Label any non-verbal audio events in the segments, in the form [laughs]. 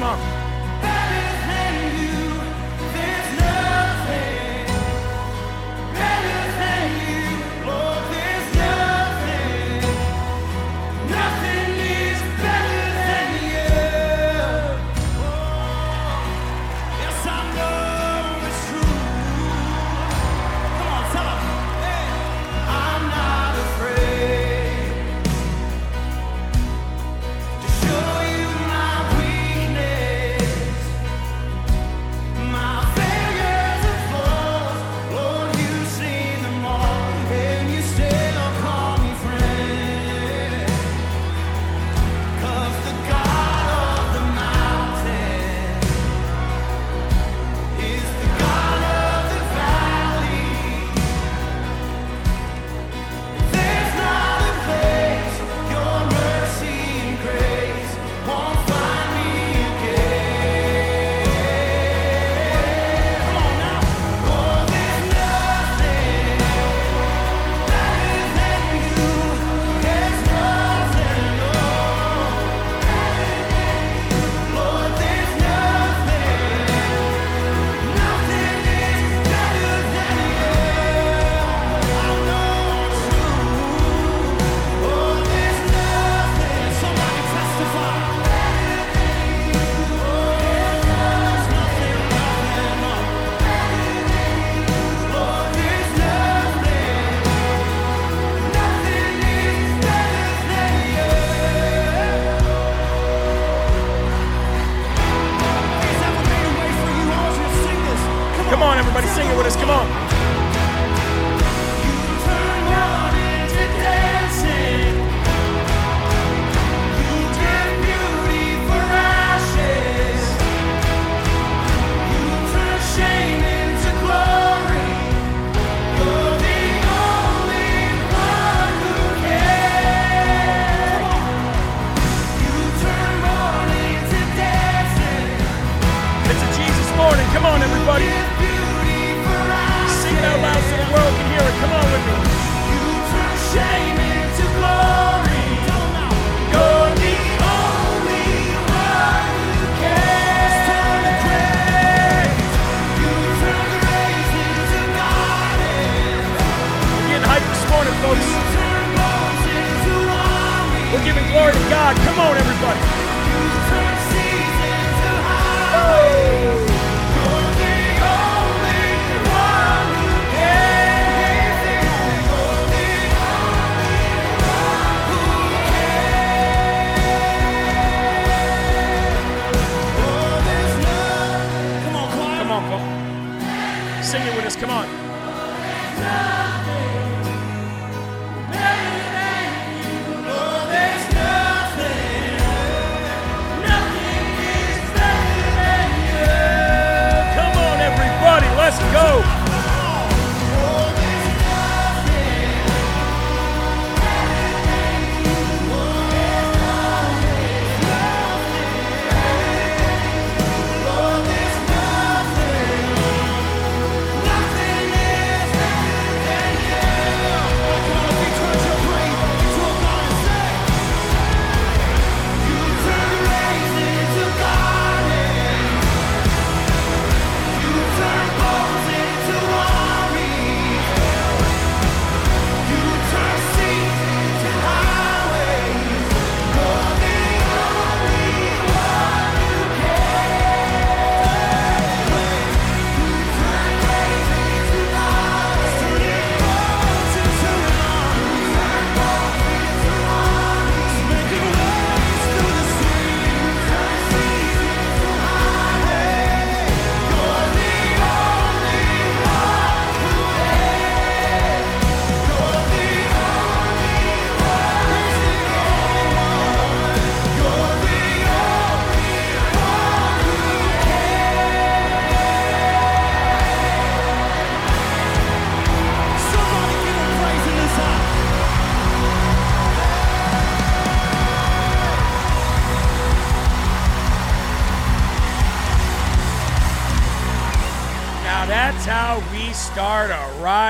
than God.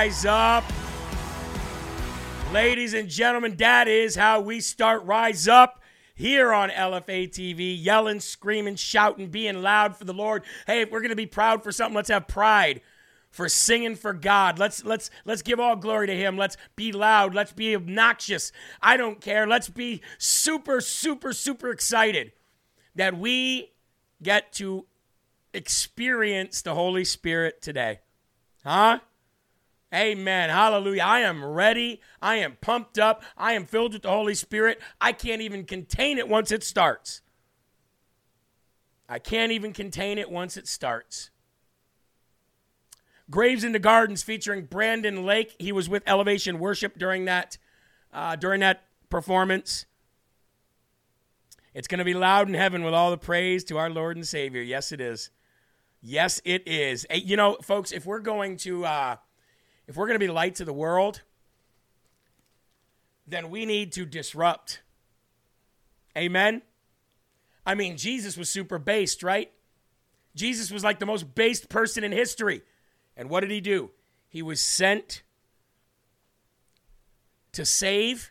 Rise up. Ladies and gentlemen, that is how we start Rise Up here on LFA TV, yelling, screaming, shouting, being loud for the Lord. Hey, if we're going to be proud for something, let's have pride for singing for God. Let's let's let's give all glory to him. Let's be loud. Let's be obnoxious. I don't care. Let's be super super super excited that we get to experience the Holy Spirit today. Huh? Amen. Hallelujah. I am ready. I am pumped up. I am filled with the Holy Spirit. I can't even contain it once it starts. I can't even contain it once it starts. Graves into Gardens featuring Brandon Lake. He was with Elevation Worship during that uh, during that performance. It's going to be loud in heaven with all the praise to our Lord and Savior. Yes, it is. Yes, it is. Hey, you know, folks, if we're going to uh, if we're going to be light to the world, then we need to disrupt. Amen. I mean, Jesus was super based, right? Jesus was like the most based person in history. And what did he do? He was sent to save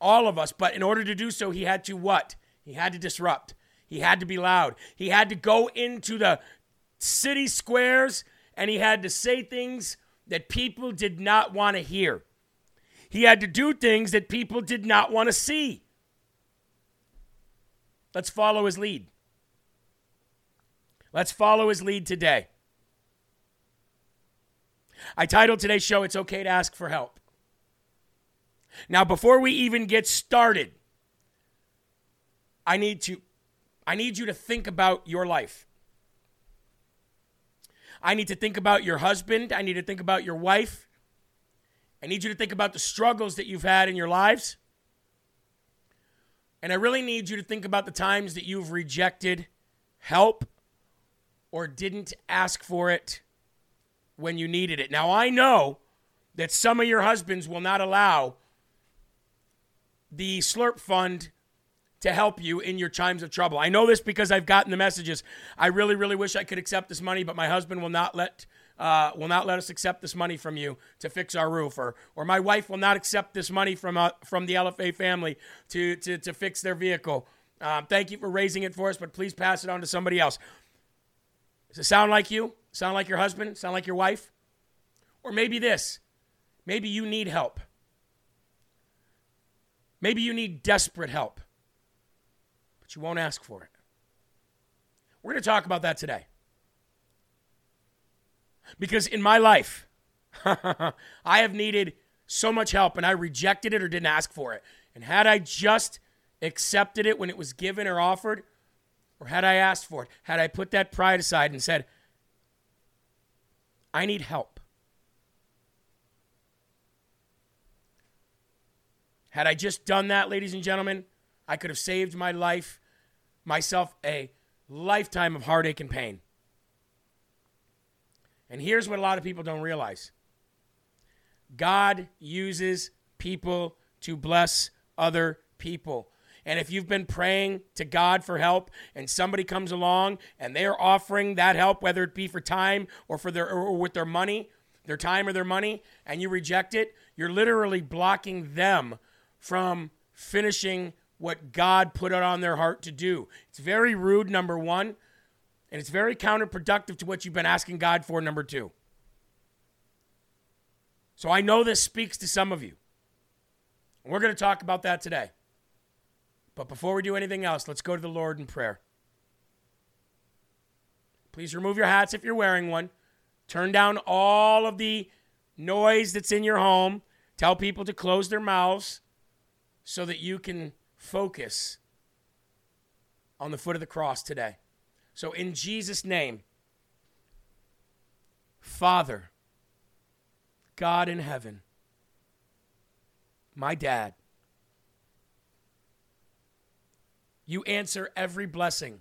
all of us, but in order to do so, he had to what? He had to disrupt. He had to be loud. He had to go into the city squares and he had to say things that people did not want to hear. He had to do things that people did not want to see. Let's follow his lead. Let's follow his lead today. I titled today's show, It's Okay to Ask for Help. Now, before we even get started, I need to I need you to think about your life. I need to think about your husband. I need to think about your wife. I need you to think about the struggles that you've had in your lives. And I really need you to think about the times that you've rejected help or didn't ask for it when you needed it. Now, I know that some of your husbands will not allow the Slurp Fund to help you in your times of trouble. I know this because I've gotten the messages. I really, really wish I could accept this money, but my husband will not let uh, will not let us accept this money from you to fix our roof, or or my wife will not accept this money from uh, from the LFA family to to to fix their vehicle. Um, thank you for raising it for us, but please pass it on to somebody else. Does it sound like you? Sound like your husband? Sound like your wife? Or maybe this. Maybe you need help. Maybe you need desperate help, but you won't ask for it. We're going to talk about that today. Because in my life, [laughs] I have needed so much help and I rejected it or didn't ask for it. And had I just accepted it when it was given or offered, or had I asked for it, had I put that pride aside and said, I need help. Had I just done that, ladies and gentlemen, I could have saved my life, myself a lifetime of heartache and pain. And here's what a lot of people don't realize God uses people to bless other people. And if you've been praying to God for help and somebody comes along and they're offering that help, whether it be for time or for their or with their money, their time or their money, and you reject it, you're literally blocking them from finishing what God put it on their heart to do. It's very rude, number one, and it's very counterproductive to what you've been asking God for, number two. So I know this speaks to some of you. We're going to talk about that today. But before we do anything else, let's go to the Lord in prayer. Please remove your hats if you're wearing one. Turn down all of the noise that's in your home. Tell people to close their mouths so that you can focus on the foot of the cross today. So, in Jesus' name, Father, God in heaven, my dad, You answer every blessing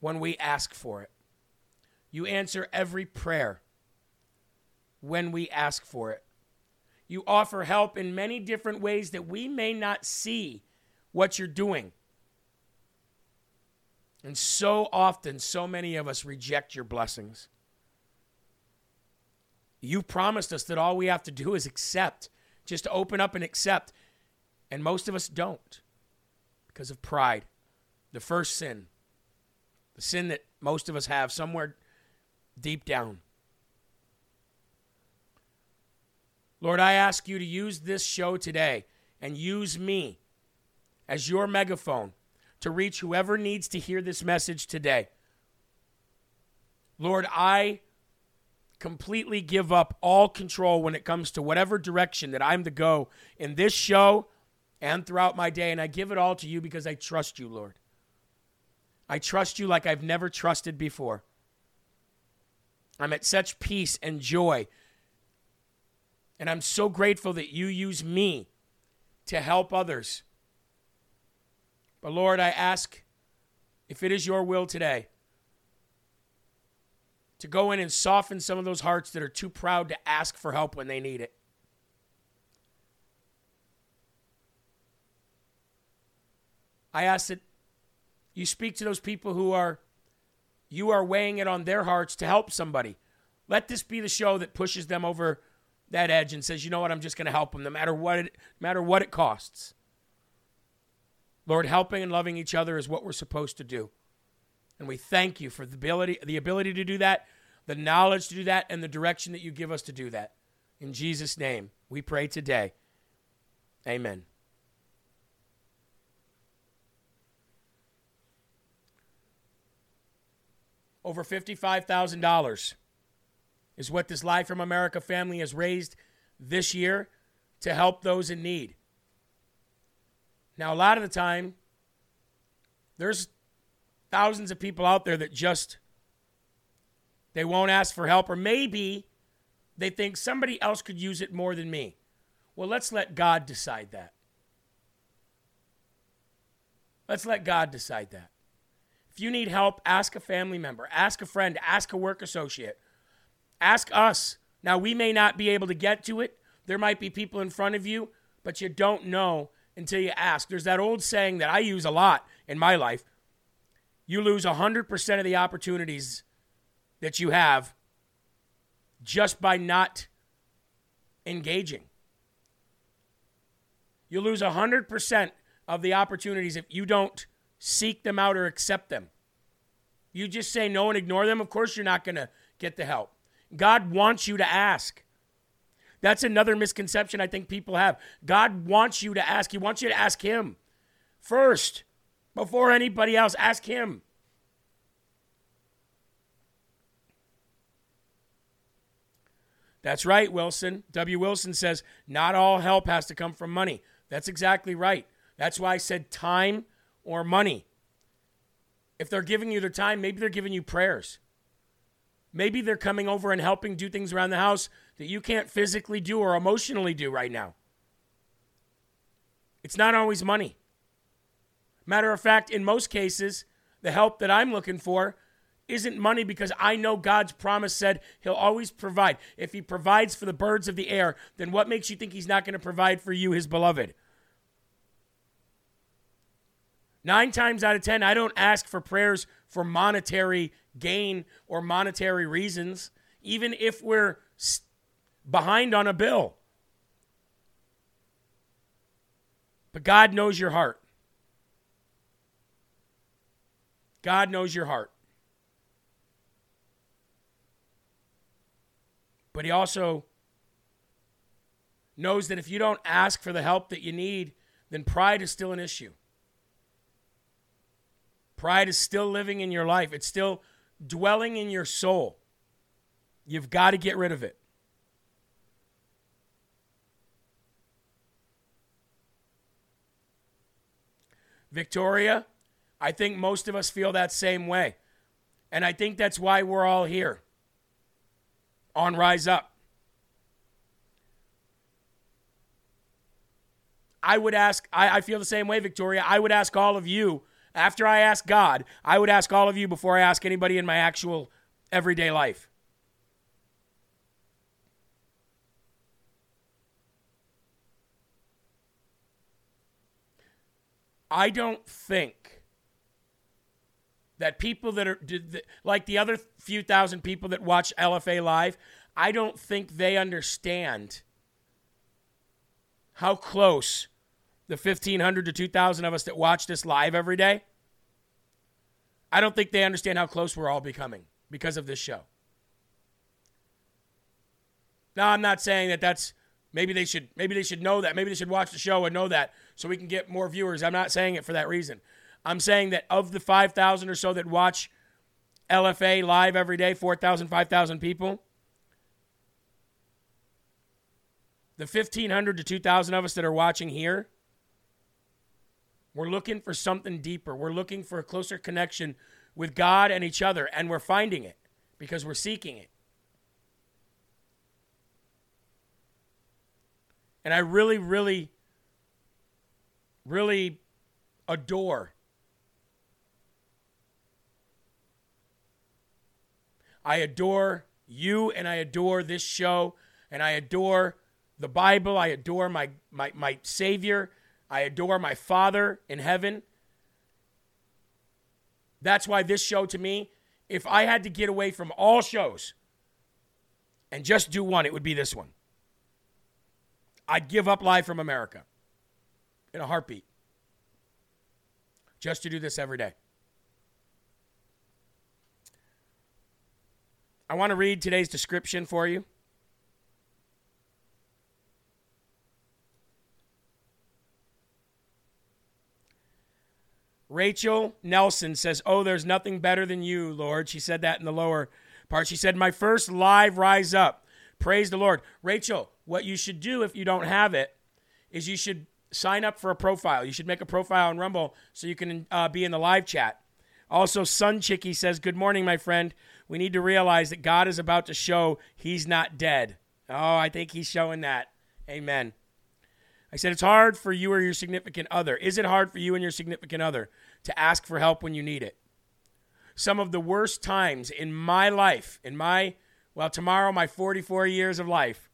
when we ask for it. You answer every prayer when we ask for it. You offer help in many different ways that we may not see what you're doing. And so often, so many of us reject your blessings. You promised us that all we have to do is accept, just open up and accept. And most of us don't because of pride. The first sin, the sin that most of us have somewhere deep down. Lord, I ask you to use this show today and use me as your megaphone to reach whoever needs to hear this message today. Lord, I completely give up all control when it comes to whatever direction that I'm to go in this show and throughout my day. And I give it all to you because I trust you, Lord. I trust you like I've never trusted before. I'm at such peace and joy. And I'm so grateful that you use me to help others. But Lord, I ask if it is your will today to go in and soften some of those hearts that are too proud to ask for help when they need it. I ask that you speak to those people who are you are weighing it on their hearts to help somebody. Let this be the show that pushes them over that edge and says, "You know what? I'm just going to help them no matter what it no matter what it costs." Lord, helping and loving each other is what we're supposed to do. And we thank you for the ability the ability to do that, the knowledge to do that and the direction that you give us to do that. In Jesus name, we pray today. Amen. Over $55,000 is what this Live from America family has raised this year to help those in need. Now, a lot of the time, there's thousands of people out there that just they won't ask for help or maybe they think somebody else could use it more than me. Well, let's let God decide that. Let's let God decide that. If you need help, ask a family member, ask a friend, ask a work associate, ask us. Now, we may not be able to get to it. There might be people in front of you, but you don't know until you ask. There's that old saying that I use a lot in my life you lose 100% of the opportunities that you have just by not engaging. You lose 100% of the opportunities if you don't seek them out or accept them. You just say no and ignore them, of course you're not going to get the help. God wants you to ask. That's another misconception I think people have. God wants you to ask. He wants you to ask Him first before anybody else. Ask Him. That's right, Wilson. W. Wilson says, not all help has to come from money. That's exactly right. That's why I said time or money. If they're giving you their time, maybe they're giving you prayers. Maybe they're coming over and helping do things around the house that you can't physically do or emotionally do right now. It's not always money. Matter of fact, in most cases, the help that I'm looking for isn't money because I know God's promise said he'll always provide. If he provides for the birds of the air, then what makes you think he's not going to provide for you, his beloved? Nine times out of ten, I don't ask for prayers for monetary gain or monetary reasons, even if we're behind on a bill. But God knows your heart. God knows your heart. But He also knows that if you don't ask for the help that you need, then pride is still an issue. Pride is still living in your life, it's still dwelling in your soul. You've got to get rid of it. Victoria, I think most of us feel that same way. And I think that's why we're all here on Rise Up. I would ask, I, I feel the same way, Victoria. I would ask all of you, after I ask God, I would ask all of you before I ask anybody in my actual everyday life. I don't think that people that are like the other few thousand people that watch LFA live, I don't think they understand how close the 1,500 to 2,000 of us that watch this live every day, I don't think they understand how close we're all becoming because of this show. Now, I'm not saying that that's maybe they should maybe they should know that. Maybe they should watch the show and know that so we can get more viewers. I'm not saying it for that reason. I'm saying that of the 5,000 or so that watch LFA live every day, 4,000, 5,000 people, the 1,500 to 2,000 of us that are watching here, we're looking for something deeper. We're looking for a closer connection with God and each other, and we're finding it because we're seeking it. And I really, really, really adore. I adore you and I adore this show and I adore the Bible. I adore my, my, my Savior. I adore my Father in heaven. That's why this show to me, if I had to get away from all shows and just do one, it would be this one. I'd give up Live from America in a heartbeat just to do this every day. I want to read today's description for you. Rachel Nelson says, Oh, there's nothing better than you, Lord. She said that in the lower part. She said, My first live rise up. Praise the Lord. Rachel, what you should do if you don't have it is you should sign up for a profile. You should make a profile on Rumble so you can uh, be in the live chat. Also, Sun Chicky says, Good morning, my friend. We need to realize that God is about to show he's not dead. Oh, I think he's showing that. Amen. I said, It's hard for you or your significant other. Is it hard for you and your significant other to ask for help when you need it? Some of the worst times in my life, in my, well, tomorrow, my 44 years of life,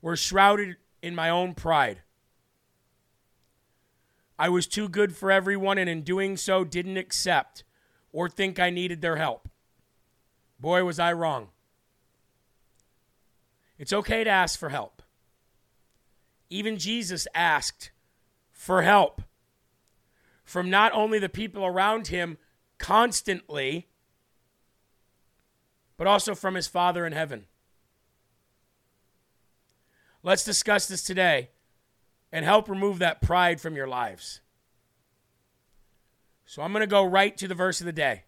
were shrouded in my own pride. I was too good for everyone, and in doing so, didn't accept or think I needed their help. Boy, was I wrong. It's okay to ask for help. Even Jesus asked for help from not only the people around him constantly, but also from his Father in heaven. Let's discuss this today and help remove that pride from your lives. So I'm going to go right to the verse of the day.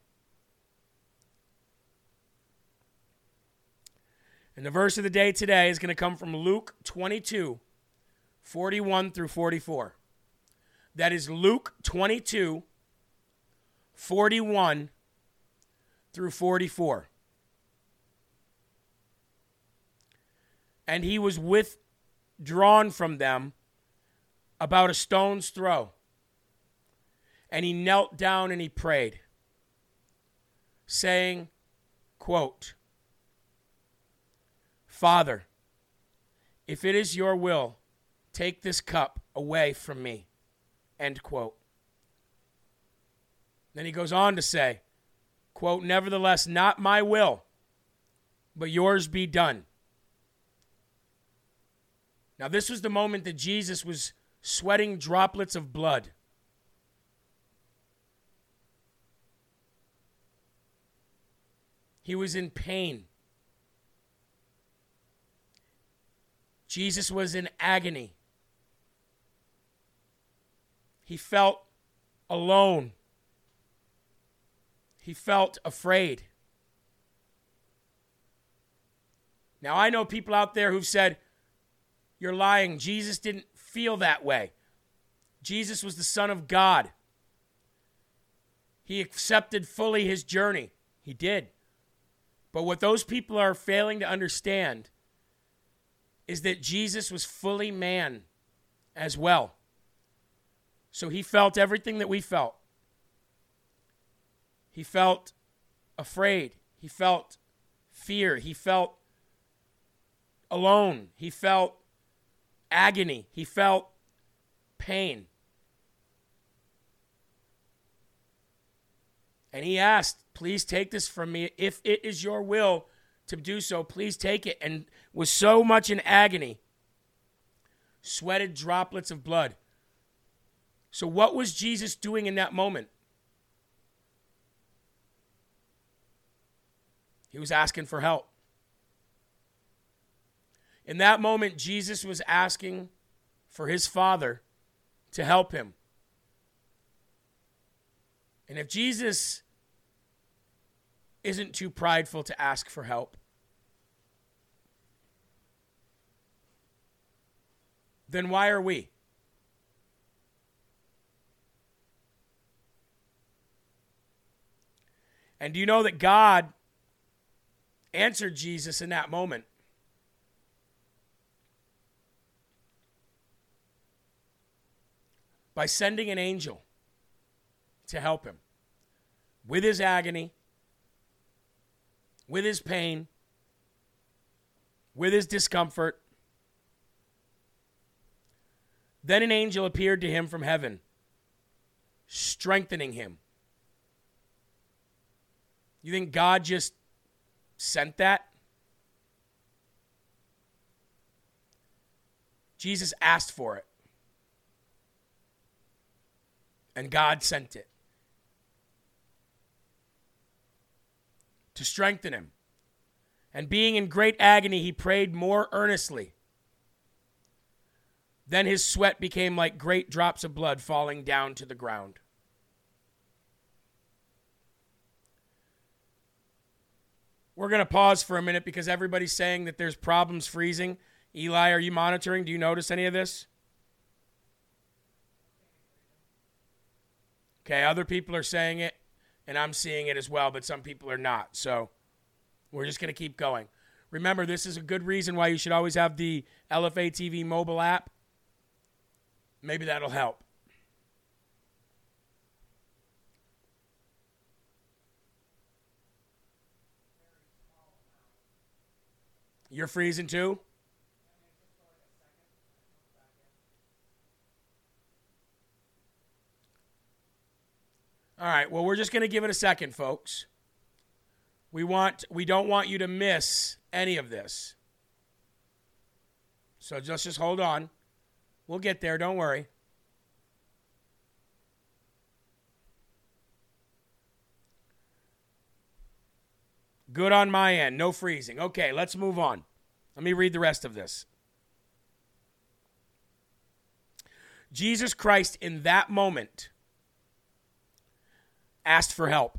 And the verse of the day today is going to come from Luke 22, 41 through 44. That is Luke 22, 41 through 44. And he was withdrawn from them about a stone's throw. And he knelt down and he prayed, saying, quote, Father, if it is your will, take this cup away from me. End quote. Then he goes on to say, quote, Nevertheless, not my will, but yours be done. Now, this was the moment that Jesus was sweating droplets of blood. He was in pain. Jesus was in agony. He felt alone. He felt afraid. Now, I know people out there who've said, You're lying. Jesus didn't feel that way. Jesus was the Son of God. He accepted fully his journey. He did. But what those people are failing to understand is that Jesus was fully man as well. So he felt everything that we felt. He felt afraid. He felt fear. He felt alone. He felt agony. He felt pain. And he asked, Please take this from me. If it is your will, to do so, please take it. And was so much in agony, sweated droplets of blood. So, what was Jesus doing in that moment? He was asking for help. In that moment, Jesus was asking for his Father to help him. And if Jesus isn't too prideful to ask for help, then why are we? And do you know that God answered Jesus in that moment? By sending an angel to help him with his agony, with his pain, with his discomfort. Then an angel appeared to him from heaven, strengthening him. You think God just sent that? Jesus asked for it. And God sent it to strengthen him. And being in great agony, he prayed more earnestly. Then his sweat became like great drops of blood falling down to the ground. We're going to pause for a minute because everybody's saying that there's problems freezing. Eli, are you monitoring? Do you notice any of this? Okay, other people are saying it, and I'm seeing it as well, but some people are not. So we're just going to keep going. Remember, this is a good reason why you should always have the LFA TV mobile app. Maybe that'll help. You're freezing too? All right, well, we're just going to give it a second, folks. We want we don't want you to miss any of this. So just just hold on. We'll get there, don't worry. Good on my end. No freezing. Okay, let's move on. Let me read the rest of this. Jesus Christ, in that moment, asked for help.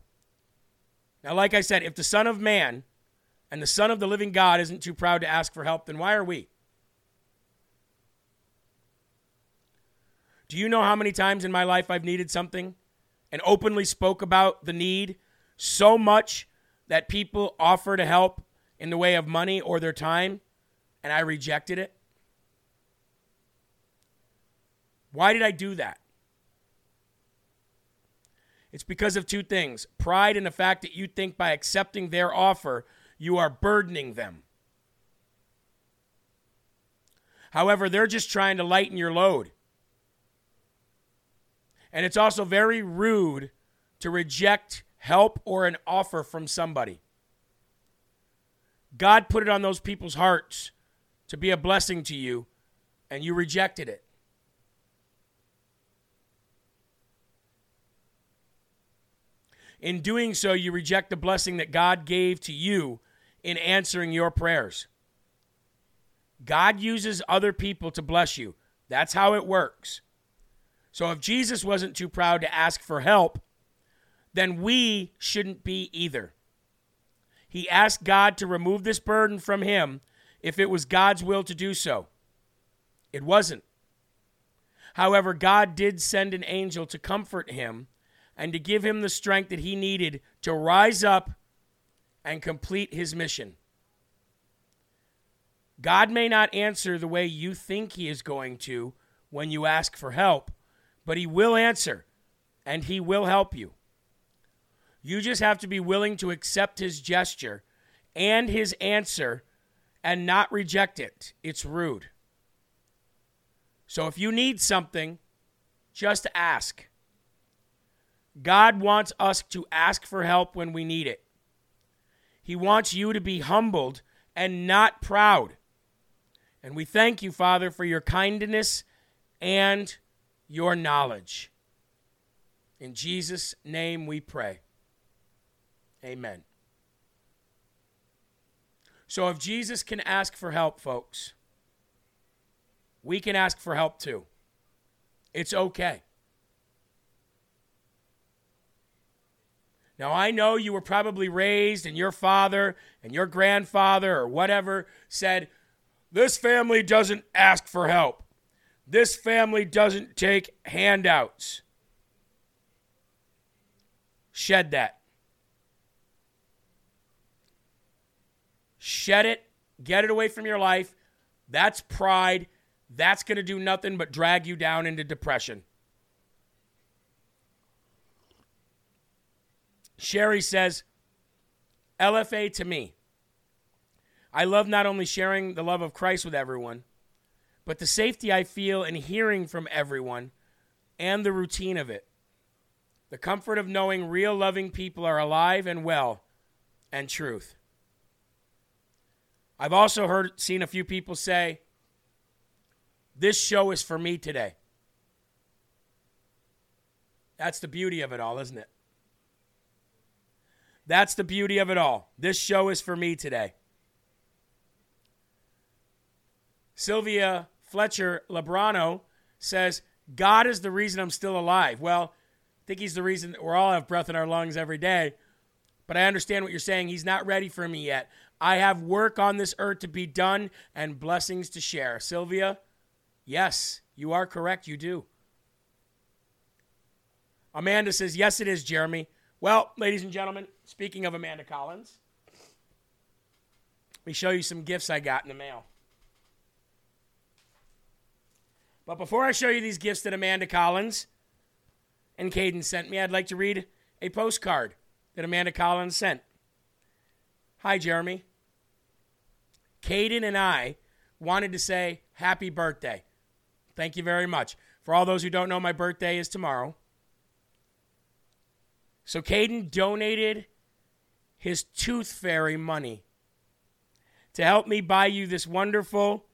Now, like I said, if the Son of Man and the Son of the living God isn't too proud to ask for help, then why are we? Do you know how many times in my life I've needed something and openly spoke about the need so much that people offer to help in the way of money or their time, and I rejected it? Why did I do that? It's because of two things pride in the fact that you think by accepting their offer, you are burdening them. However, they're just trying to lighten your load. And it's also very rude to reject help or an offer from somebody. God put it on those people's hearts to be a blessing to you, and you rejected it. In doing so, you reject the blessing that God gave to you in answering your prayers. God uses other people to bless you. That's how it works. So if Jesus wasn't too proud to ask for help, then we shouldn't be either. He asked God to remove this burden from him if it was God's will to do so. It wasn't. However, God did send an angel to comfort him and to give him the strength that he needed to rise up and complete his mission. God may not answer the way you think he is going to when you ask for help, but he will answer and he will help you. You just have to be willing to accept his gesture and his answer and not reject it. It's rude. So if you need something, just ask. God wants us to ask for help when we need it. He wants you to be humbled and not proud. And we thank you, Father, for your kindness and your knowledge. In Jesus' name we pray. Amen. So if Jesus can ask for help, folks, we can ask for help too. It's okay. Now, I know you were probably raised, and your father and your grandfather or whatever said, This family doesn't ask for help. This family doesn't take handouts. Shed that. Shed it. Get it away from your life. That's pride. That's going to do nothing but drag you down into depression. Sherry says, LFA to me. I love not only sharing the love of Christ with everyone, but the safety I feel in hearing from everyone and the routine of it. The comfort of knowing real loving people are alive and well and truth. I've also heard seen a few people say this show is for me today. That's the beauty of it all, isn't it? That's the beauty of it all. This show is for me today. Sylvia Fletcher Lebrano says, God is the reason I'm still alive. Well, I think he's the reason we all have breath in our lungs every day. But I understand what you're saying. He's not ready for me yet. I have work on this earth to be done and blessings to share. Sylvia, yes, you are correct. You do. Amanda says, Yes, it is, Jeremy. Well, ladies and gentlemen, speaking of Amanda Collins, let me show you some gifts I got in the mail. But before I show you these gifts that Amanda Collins and Caden sent me, I'd like to read a postcard that Amanda Collins sent. Hi, Jeremy. Caden and I wanted to say happy birthday. Thank you very much. For all those who don't know, my birthday is tomorrow. So Caden donated his tooth fairy money to help me buy you this wonderful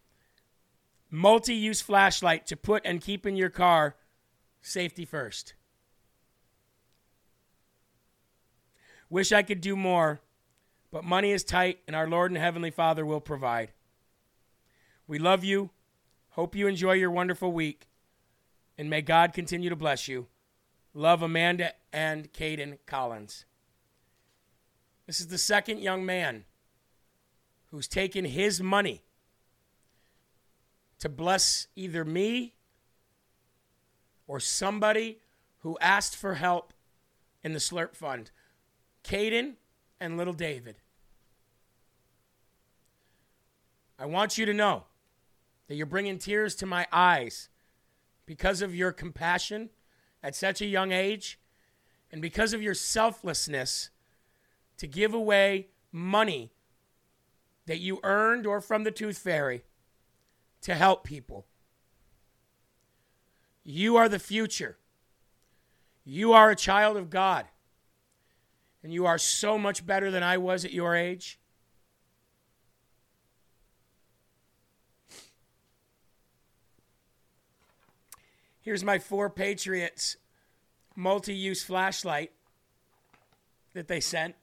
multi use flashlight to put and keep in your car, safety first. Wish I could do more, but money is tight, and our Lord and Heavenly Father will provide. We love you. Hope you enjoy your wonderful week, and may God continue to bless you. Love Amanda and Caden Collins. This is the second young man who's taken his money to bless either me or somebody who asked for help in the Slurp Fund. Caden and little David. I want you to know that you're bringing tears to my eyes because of your compassion at such a young age and because of your selflessness to give away money that you earned or from the Tooth Fairy to help people. You are the future. You are a child of God. And you are so much better than I was at your age. Here's my Four Patriots multi use flashlight that they sent.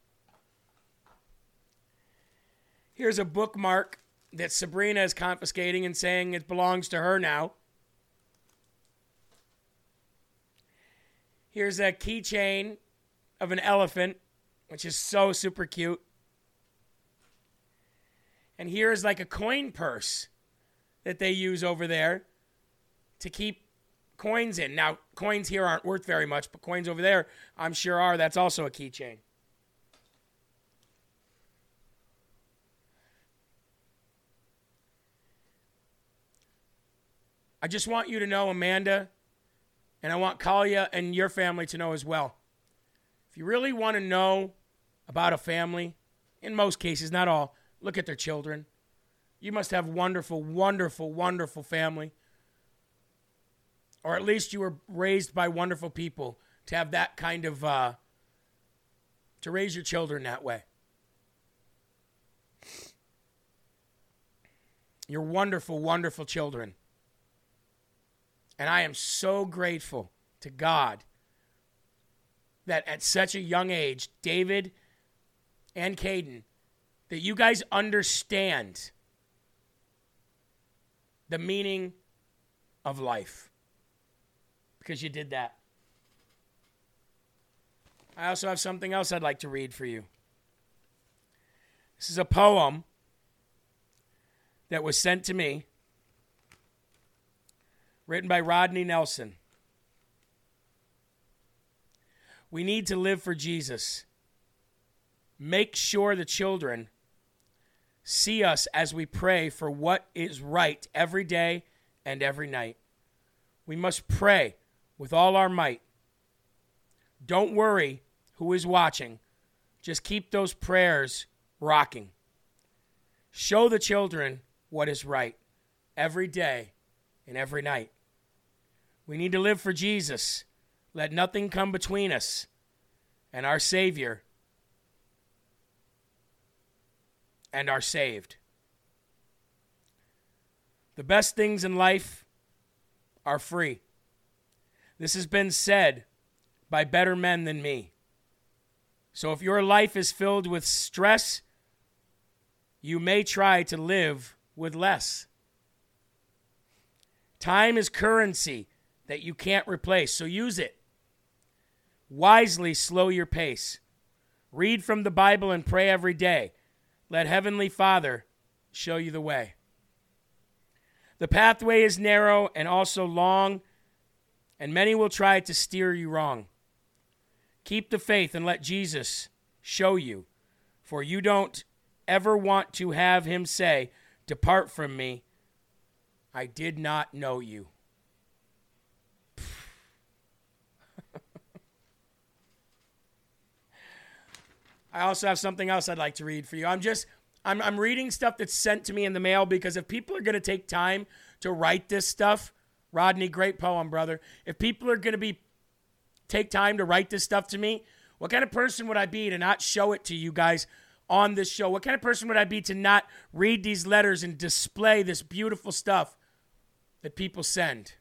Here's a bookmark that Sabrina is confiscating and saying it belongs to her now. Here's a keychain of an elephant, which is so super cute. And here's like a coin purse that they use over there to keep coins in. Now, coins here aren't worth very much, but coins over there, I'm sure are. That's also a keychain. I just want you to know, Amanda, and I want Kalia and your family to know as well. If you really want to know about a family, in most cases, not all, look at their children. You must have wonderful, wonderful, wonderful family. Or at least you were raised by wonderful people to have that kind of, uh, to raise your children that way. You're wonderful, wonderful children. And I am so grateful to God that at such a young age, David and Caden, that you guys understand the meaning of life because you did that. I also have something else I'd like to read for you. This is a poem that was sent to me, written by Rodney Nelson. We need to live for Jesus. Make sure the children see us as we pray for what is right every day and every night. We must pray with all our might. Don't worry who is watching. Just keep those prayers rocking. Show the children what is right every day and every night. We need to live for Jesus. Let nothing come between us and our Savior and are saved. The best things in life are free. This has been said by better men than me. So if your life is filled with stress, you may try to live with less. Time is currency that you can't replace, so use it. Wisely slow your pace. Read from the Bible and pray every day. Let Heavenly Father show you the way. The pathway is narrow and also long, and many will try to steer you wrong. Keep the faith and let Jesus show you, for you don't ever want to have him say, Depart from me, I did not know you. I also have something else I'd like to read for you. I'm just I'm I'm reading stuff that's sent to me in the mail because if people are going to take time to write this stuff, Rodney, great poem, brother. If people are going to be take time to write this stuff to me, what kind of person would I be to not show it to you guys on this show? What kind of person would I be to not read these letters and display this beautiful stuff that people send?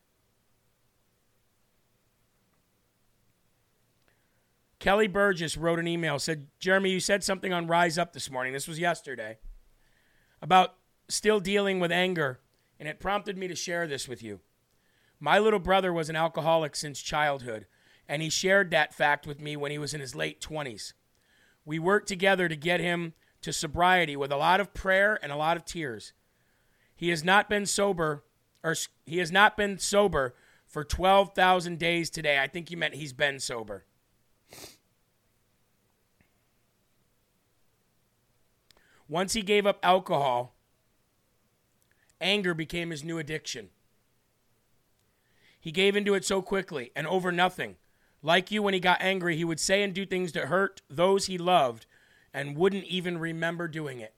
Kelly Burgess wrote an email, said, Jeremy, you said something on Rise Up this morning. This was yesterday about still dealing with anger, and it prompted me to share this with you. My little brother was an alcoholic since childhood, and he shared that fact with me when he was in his late 20s. We worked together to get him to sobriety with a lot of prayer and a lot of tears. He has not been sober, or he has not been sober for 12,000 days today. I think you meant he's been sober. Once he gave up alcohol, anger became his new addiction. He gave into it so quickly and over nothing. Like you, when he got angry, he would say and do things that hurt those he loved and wouldn't even remember doing it.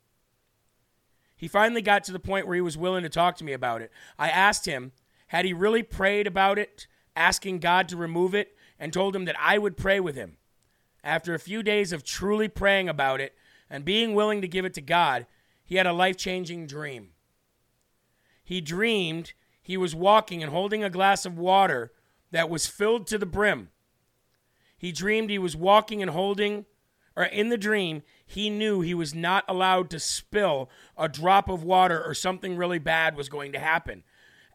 He finally got to the point where he was willing to talk to me about it. I asked him, had he really prayed about it, asking God to remove it, and told him that I would pray with him. After a few days of truly praying about it, and being willing to give it to God, he had a life changing dream. He dreamed he was walking and holding a glass of water that was filled to the brim. He dreamed he was walking and holding, or in the dream, he knew he was not allowed to spill a drop of water or something really bad was going to happen.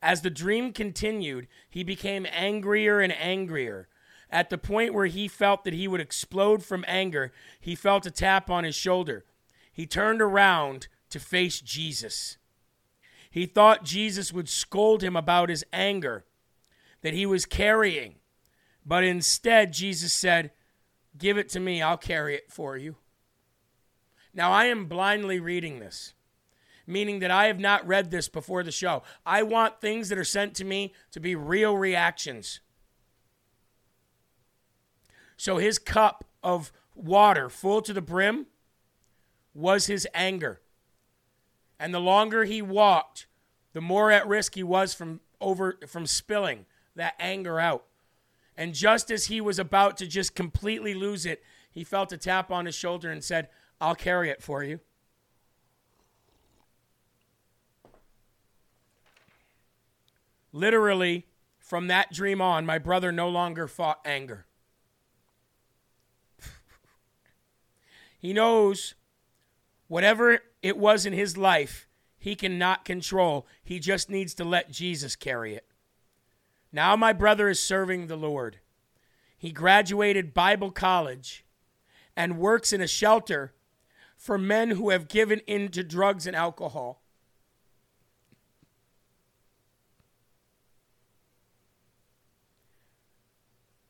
As the dream continued, he became angrier and angrier. At the point where he felt that he would explode from anger, he felt a tap on his shoulder. He turned around to face Jesus. He thought Jesus would scold him about his anger that he was carrying. But instead, Jesus said, Give it to me, I'll carry it for you. Now, I am blindly reading this, meaning that I have not read this before the show. I want things that are sent to me to be real reactions. So his cup of water full to the brim was his anger. And the longer he walked, the more at risk he was from over from spilling that anger out. And just as he was about to just completely lose it, he felt a tap on his shoulder and said, I'll carry it for you. Literally, From that dream on, my brother no longer fought anger. He knows whatever it was in his life, he cannot control. He just needs to let Jesus carry it. Now, my brother is serving the Lord. He graduated Bible college and works in a shelter for men who have given in to drugs and alcohol.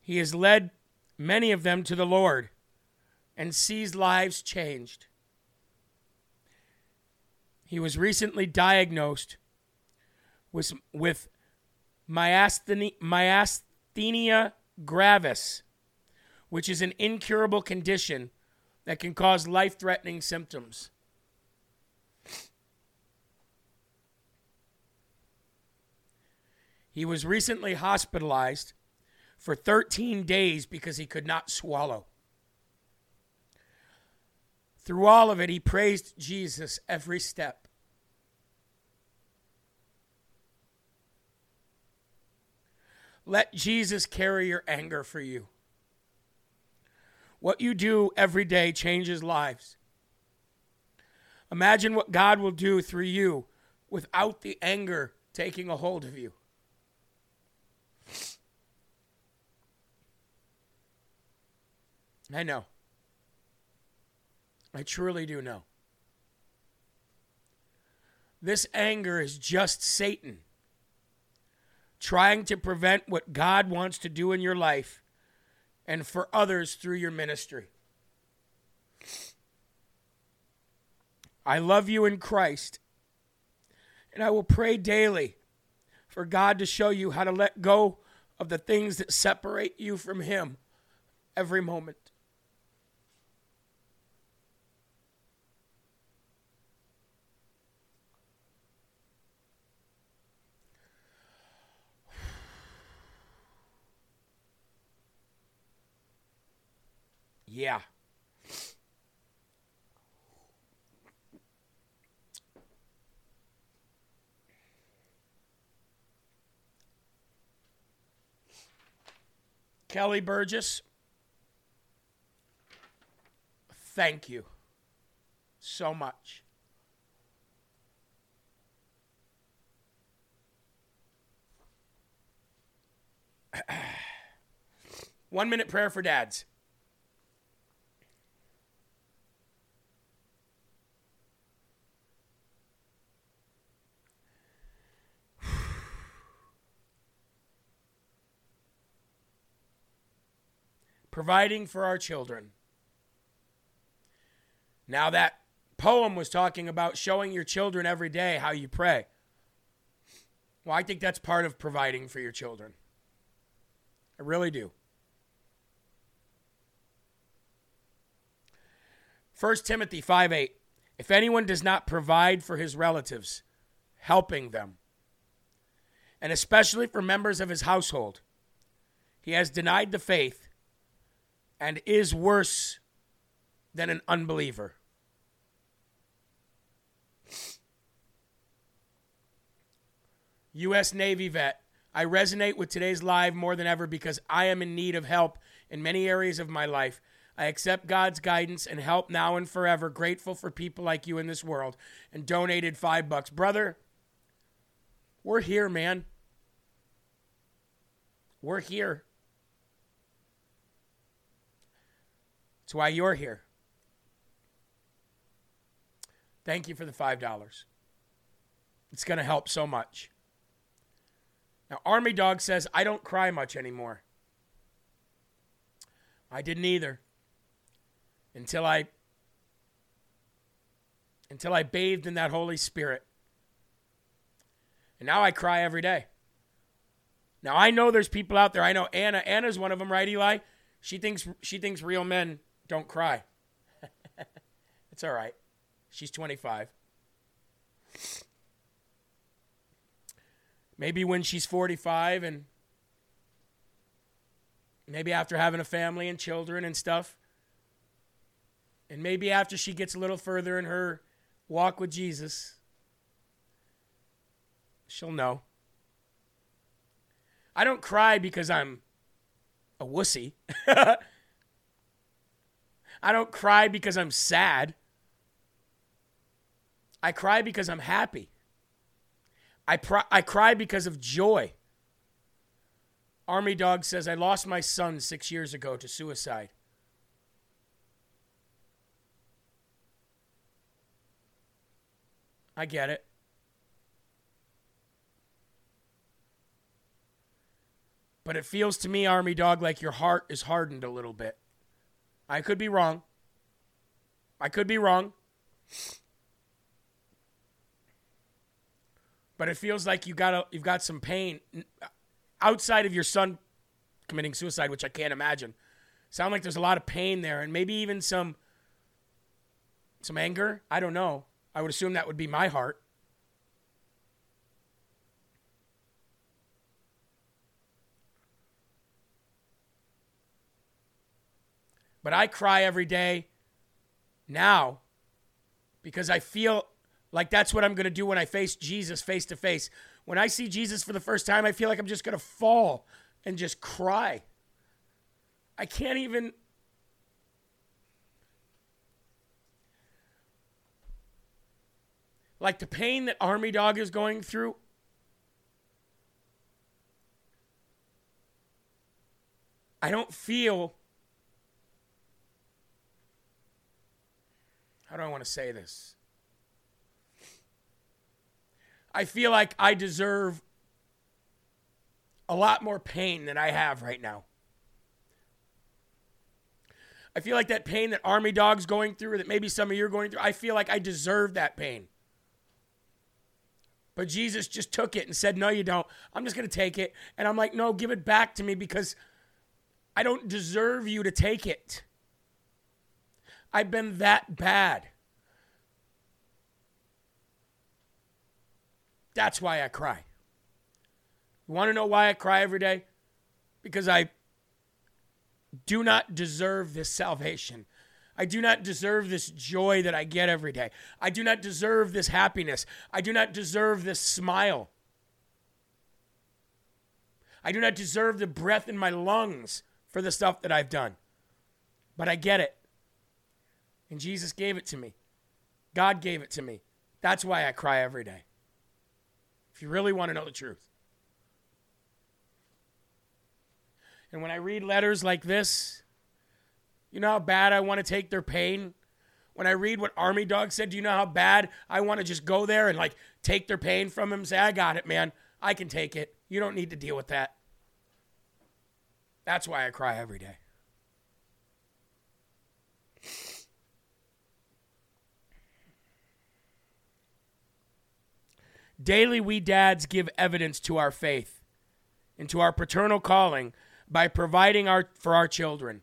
He has led many of them to the Lord and sees lives changed. He was recently diagnosed with, with myasthenia, myasthenia gravis, which is an incurable condition that can cause life threatening symptoms. He was recently hospitalized for 13 days because he could not swallow. Through all of it, he praised Jesus every step. Let Jesus carry your anger for you. What you do every day changes lives. Imagine what God will do through you without the anger taking a hold of you. I know. I truly do know. This anger is just Satan trying to prevent what God wants to do in your life and for others through your ministry. I love you in Christ, and I will pray daily for God to show you how to let go of the things that separate you from Him every moment. Yeah. Kelly Burgess, thank you so much. [clears throat] One minute prayer for dads. Providing for our children. Now, that poem was talking about showing your children every day how you pray. Well, I think that's part of providing for your children. I really do. 1 Timothy 5 8. If anyone does not provide for his relatives, helping them, and especially for members of his household, he has denied the faith and is worse than an unbeliever. U.S. Navy vet, I resonate with today's live more than ever because I am in need of help in many areas of my life. I accept God's guidance and help now and forever. Grateful for people like you in this world and donated five bucks. Brother, we're here, man. We're here. It's why you're here. Thank you for the $5. It's going to help so much. Now, Army Dog says, I don't cry much anymore. I didn't either until I until I bathed in that Holy Spirit. And now I cry every day. Now I know there's people out there. I know Anna. Anna's one of them, right, Eli? She thinks she thinks real men don't cry. [laughs] it's all right. She's 25. Maybe when she's 45 and maybe after having a family and children and stuff. And maybe after she gets a little further in her walk with Jesus, she'll know. I don't cry because I'm a wussy. [laughs] I don't cry because I'm sad. I cry because I'm happy. I, I cry because of joy. Army Dog says, I lost my son six years ago to suicide. I get it. But it feels to me, Army Dog, like your heart is hardened a little bit. I could be wrong. I could be wrong. But it feels like you got a, you've got some pain outside of your son committing suicide, which I can't imagine. Sound like there's a lot of pain there, and maybe even some some anger. I don't know. I would assume that would be my heart. But I cry every day now because I feel like that's what I'm going to do when I face Jesus face to face. When I see Jesus for the first time, I feel like I'm just going to fall and just cry. I can't even. Like the pain that Army Dog is going through. I don't feel how do I want to say this? I feel like I deserve a lot more pain than I have right now. I feel like that pain that Army Dog's going through, that maybe some of you are going through, I feel like I deserve that pain. But Jesus just took it and said, No, you don't. I'm just going to take it. And I'm like, No, give it back to me because I don't deserve you to take it. I've been that bad. That's why I cry. You want to know why I cry every day? Because I do not deserve this salvation. I do not deserve this joy that I get every day. I do not deserve this happiness. I do not deserve this smile. I do not deserve the breath in my lungs for the stuff that I've done. But I get it. And Jesus gave it to me. God gave it to me. That's why I cry every day. If you really want to know the truth. And when I read letters like this, you know how bad I want to take their pain? When I read what Army Dog said, do you know how bad I want to just go there and like take their pain from them? Say, I got it, man. I can take it. You don't need to deal with that. That's why I cry every day. Daily, we dads give evidence to our faith and to our paternal calling by providing our, for our children.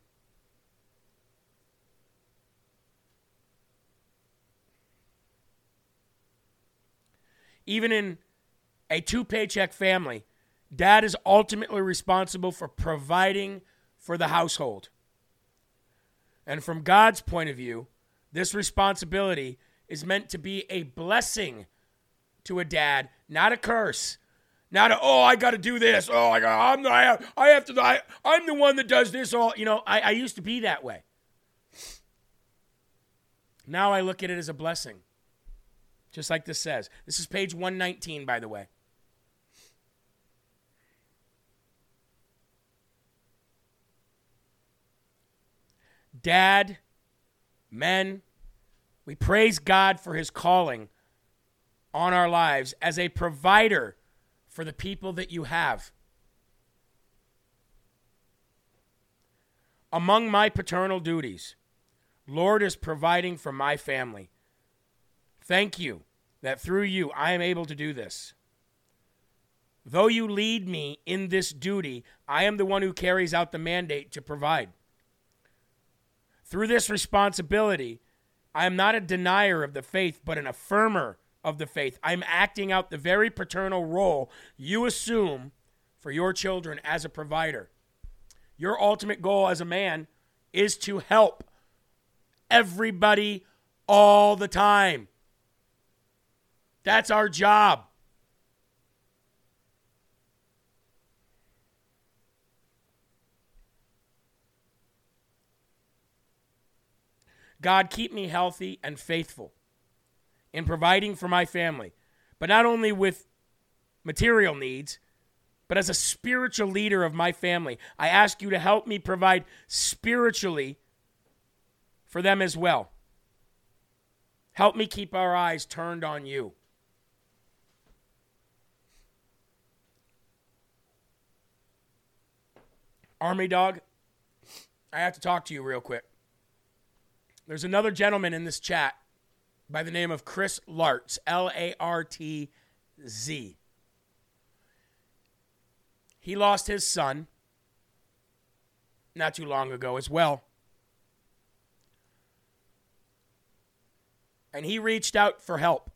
Even in a two paycheck family, dad is ultimately responsible for providing for the household. And from God's point of view, this responsibility is meant to be a blessing to a dad, not a curse. Not a, oh, I got to do this. Oh, I got, I'm the, I have, I have to, I, I'm the one that does this all. You know, I, I used to be that way. Now I look at it as a blessing. Just like this says. This is page 119, by the way. Dad, men, we praise God for his calling on our lives as a provider for the people that you have. Among my paternal duties, Lord is providing for my family. Thank you that through you I am able to do this. Though you lead me in this duty, I am the one who carries out the mandate to provide. Through this responsibility, I am not a denier of the faith, but an affirmer of the faith. I'm acting out the very paternal role you assume for your children as a provider. Your ultimate goal as a man is to help everybody all the time. That's our job. God, keep me healthy and faithful in providing for my family, but not only with material needs, but as a spiritual leader of my family. I ask you to help me provide spiritually for them as well. Help me keep our eyes turned on you. Army Dog, I have to talk to you real quick. There's another gentleman in this chat by the name of Chris Lartz, L A R T Z. He lost his son not too long ago as well. And he reached out for help.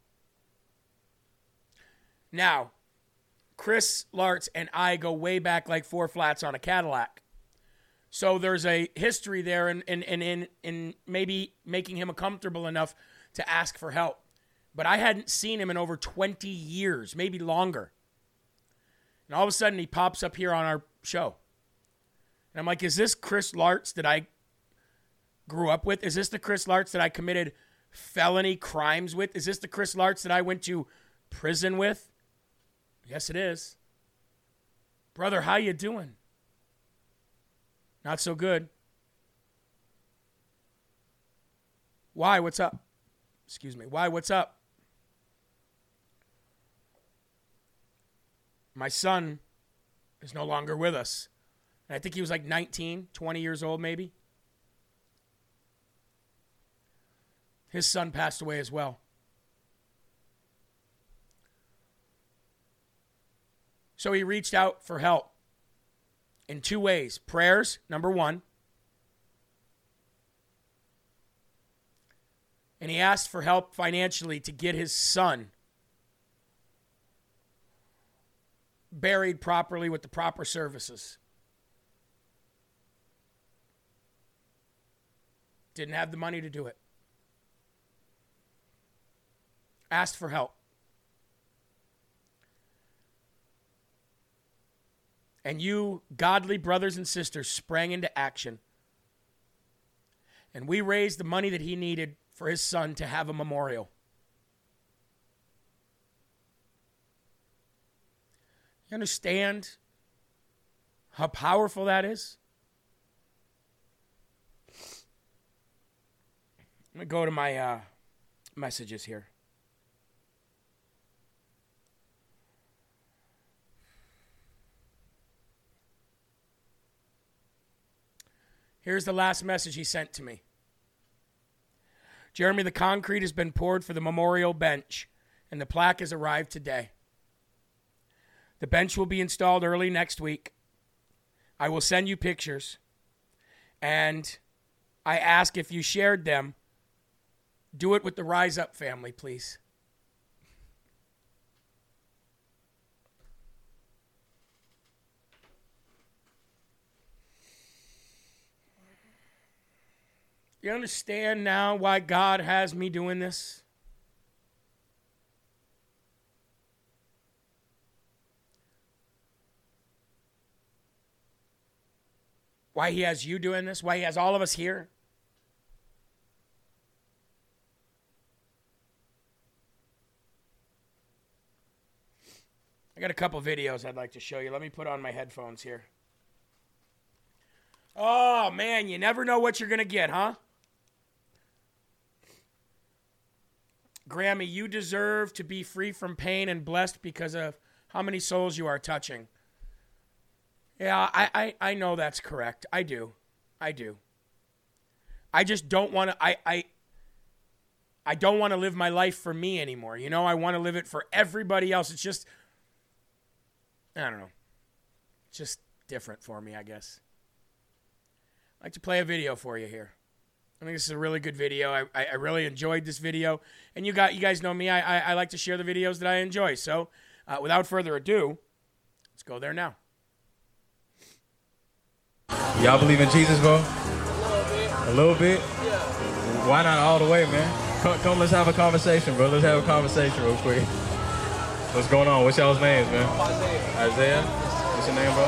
Now, Chris Lartz and I go way back like four flats on a Cadillac. So there's a history there in, in, in, in, in maybe making him comfortable enough to ask for help. But I hadn't seen him in over 20 years, maybe longer. And all of a sudden he pops up here on our show. And I'm like, is this Chris Lartz that I grew up with? Is this the Chris Lartz that I committed felony crimes with? Is this the Chris Lartz that I went to prison with? Yes, it is. Brother, how you doing? Not so good. Why? What's up? Excuse me. Why? What's up? My son is no longer with us. And I think he was like 19, 20 years old, maybe. His son passed away as well. So he reached out for help in two ways prayers, number one, and he asked for help financially to get his son buried properly with the proper services. Didn't have the money to do it. Asked for help. And you, godly brothers and sisters, sprang into action. And we raised the money that he needed for his son to have a memorial. You understand how powerful that is? Let me go to my uh, messages here. Here's the last message he sent to me Jeremy, the concrete has been poured for the memorial bench, and the plaque has arrived today. The bench will be installed early next week. I will send you pictures. And I ask if you shared them, do it with the Rise Up family, please. You understand now why God has me doing this? Why he has you doing this? Why he has all of us here? I got a couple videos I'd like to show you. Let me put on my headphones here. Oh, man, you never know what you're going to get, huh? Grammy, you deserve to be free from pain and blessed because of how many souls you are touching. Yeah, I, I, I know that's correct. I do. I do. I just don't want to I, I I don't want to live my life for me anymore. You know, I want to live it for everybody else. It's just I don't know. It's just different for me, I guess. I'd like to play a video for you here. I think this is a really good video. I, I, I, really enjoyed this video, and you got you guys know me. I, I, I like to share the videos that I enjoy. So, uh, without further ado, let's go there now. Y'all believe in Jesus, bro? A little bit. A little bit. Yeah. Why not all the way, man? Come, come, let's have a conversation, bro. Let's have a conversation real quick. What's going on? What's y'all's names, man? Isaiah. Isaiah. What's your name, bro?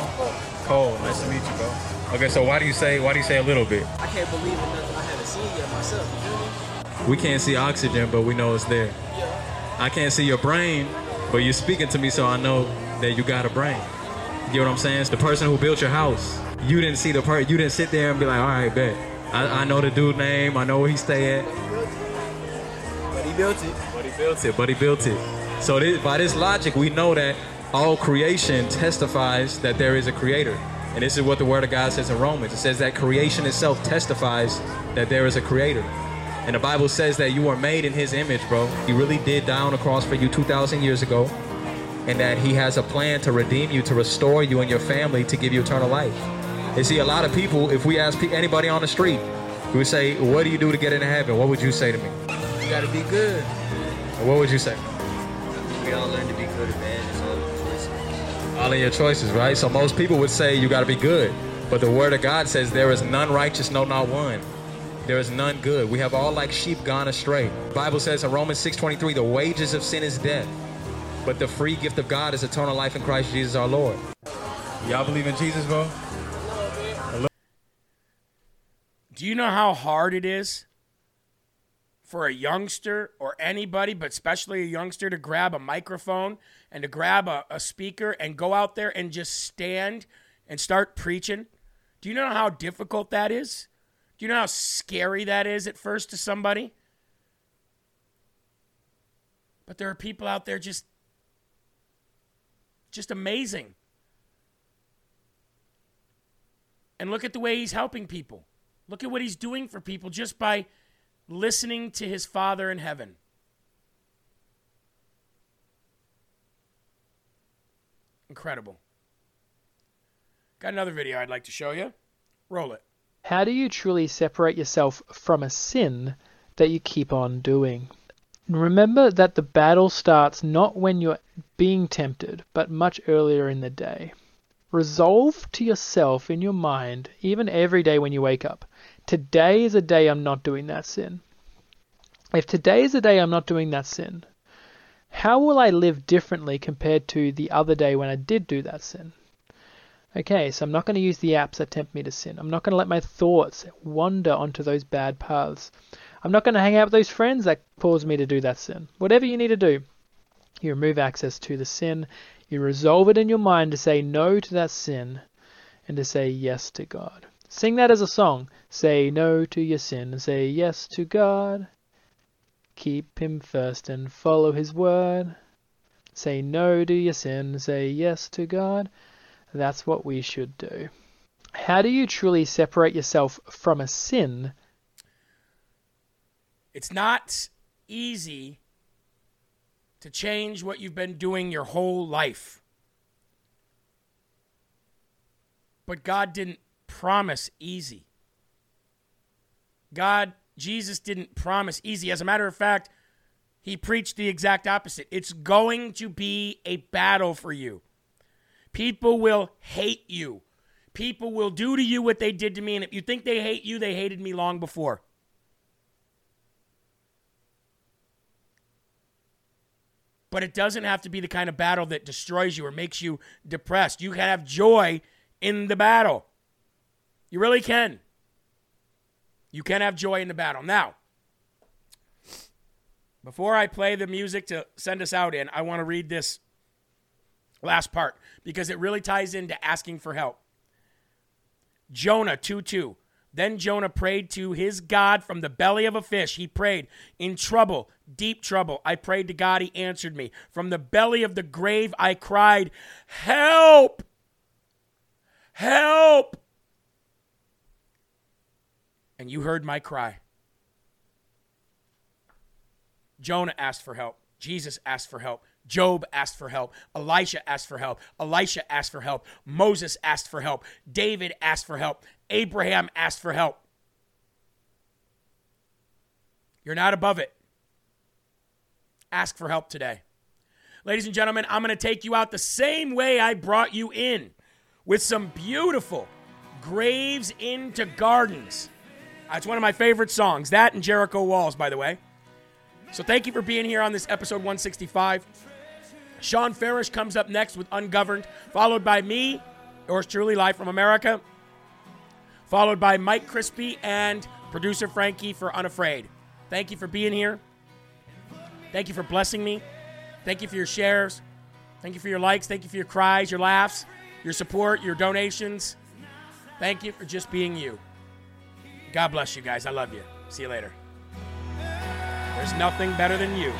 Cole. Nice to meet you, bro. Okay, so why do you say why do you say a little bit? I can't believe in nothing I yet myself. You? We can't see oxygen, but we know it's there. Yeah. I can't see your brain, but you're speaking to me, so I know that you got a brain. You know what I'm saying? It's the person who built your house. You didn't see the part. You didn't sit there and be like, all right, bet. I, I know the dude name. I know where he stay at. But he built it. But he built it. But he built it. So this, by this logic, we know that all creation testifies that there is a creator. And this is what the Word of God says in Romans. It says that creation itself testifies that there is a creator. And the Bible says that you were made in his image, bro. He really did die on the cross for you 2,000 years ago. And that he has a plan to redeem you, to restore you and your family, to give you eternal life. You see, a lot of people, if we ask anybody on the street, we would say, What do you do to get into heaven? What would you say to me? You gotta be good. What would you say? We all learn to be good or All in your choices, right? So most people would say you got to be good. But the word of God says there is none righteous, no, not one. There is none good. We have all like sheep gone astray. The Bible says in Romans 6.23, the wages of sin is death. But the free gift of God is eternal life in Christ Jesus our Lord. Y'all believe in Jesus, bro? Do you know how hard it is for a youngster or anybody, but especially a youngster, to grab a microphone and to grab a, a speaker and go out there and just stand and start preaching? Do you know how difficult that is? Do you know how scary that is at first to somebody? But there are people out there just just amazing. And look at the way he's helping people. Look at what he's doing for people just by listening to his Father in heaven. Incredible. Got another video I'd like to show you. Roll it. How do you truly separate yourself from a sin that you keep on doing? Remember that the battle starts not when you're being tempted, but much earlier in the day. Resolve to yourself in your mind, even every day when you wake up, today is a day I'm not doing that sin. If today is a day I'm not doing that sin, how will I live differently compared to the other day when I did do that sin? Okay, so I'm not going to use the apps that tempt me to sin. I'm not going to let my thoughts wander onto those bad paths. I'm not going to hang out with those friends that cause me to do that sin. Whatever you need to do, you remove access to the sin. You resolve it in your mind to say no to that sin and to say yes to God. Sing that as a song. Say no to your sin and say yes to God. Keep Him first and follow His word. Say no to your sin and say yes to God. That's what we should do. How do you truly separate yourself from a sin? It's not easy to change what you've been doing your whole life. But God didn't promise easy. God, Jesus didn't promise easy. As a matter of fact, he preached the exact opposite. It's going to be a battle for you. People will hate you. People will do to you what they did to me. And if you think they hate you, they hated me long before. But it doesn't have to be the kind of battle that destroys you or makes you depressed. You can have joy in the battle. You really can. You can have joy in the battle. Now, before I play the music to send us out in, I want to read this last part because it really ties into asking for help. Jonah 2 2. Then Jonah prayed to his God from the belly of a fish. He prayed, In trouble, deep trouble. I prayed to God. He answered me. From the belly of the grave, I cried, Help! Help! And you heard my cry. Jonah asked for help. Jesus asked for help. Job asked for help. Elisha asked for help. Elisha asked for help. Moses asked for help. David asked for help. Abraham asked for help. You're not above it. Ask for help today. Ladies and gentlemen, I'm going to take you out the same way I brought you in with some beautiful Graves into Gardens. That's one of my favorite songs. That and Jericho Walls, by the way. So thank you for being here on this episode 165. Sean Farish comes up next with Ungoverned, followed by me, yours truly, live from America. followed by Mike Crispi and producer Frankie for Unafraid. Thank you for being here. Thank you for blessing me. Thank you for your shares. Thank you for your likes. Thank you for your cries, your laughs, your support, your donations. Thank you for just being you. God bless you guys. I love you. See you later. There's nothing better than you.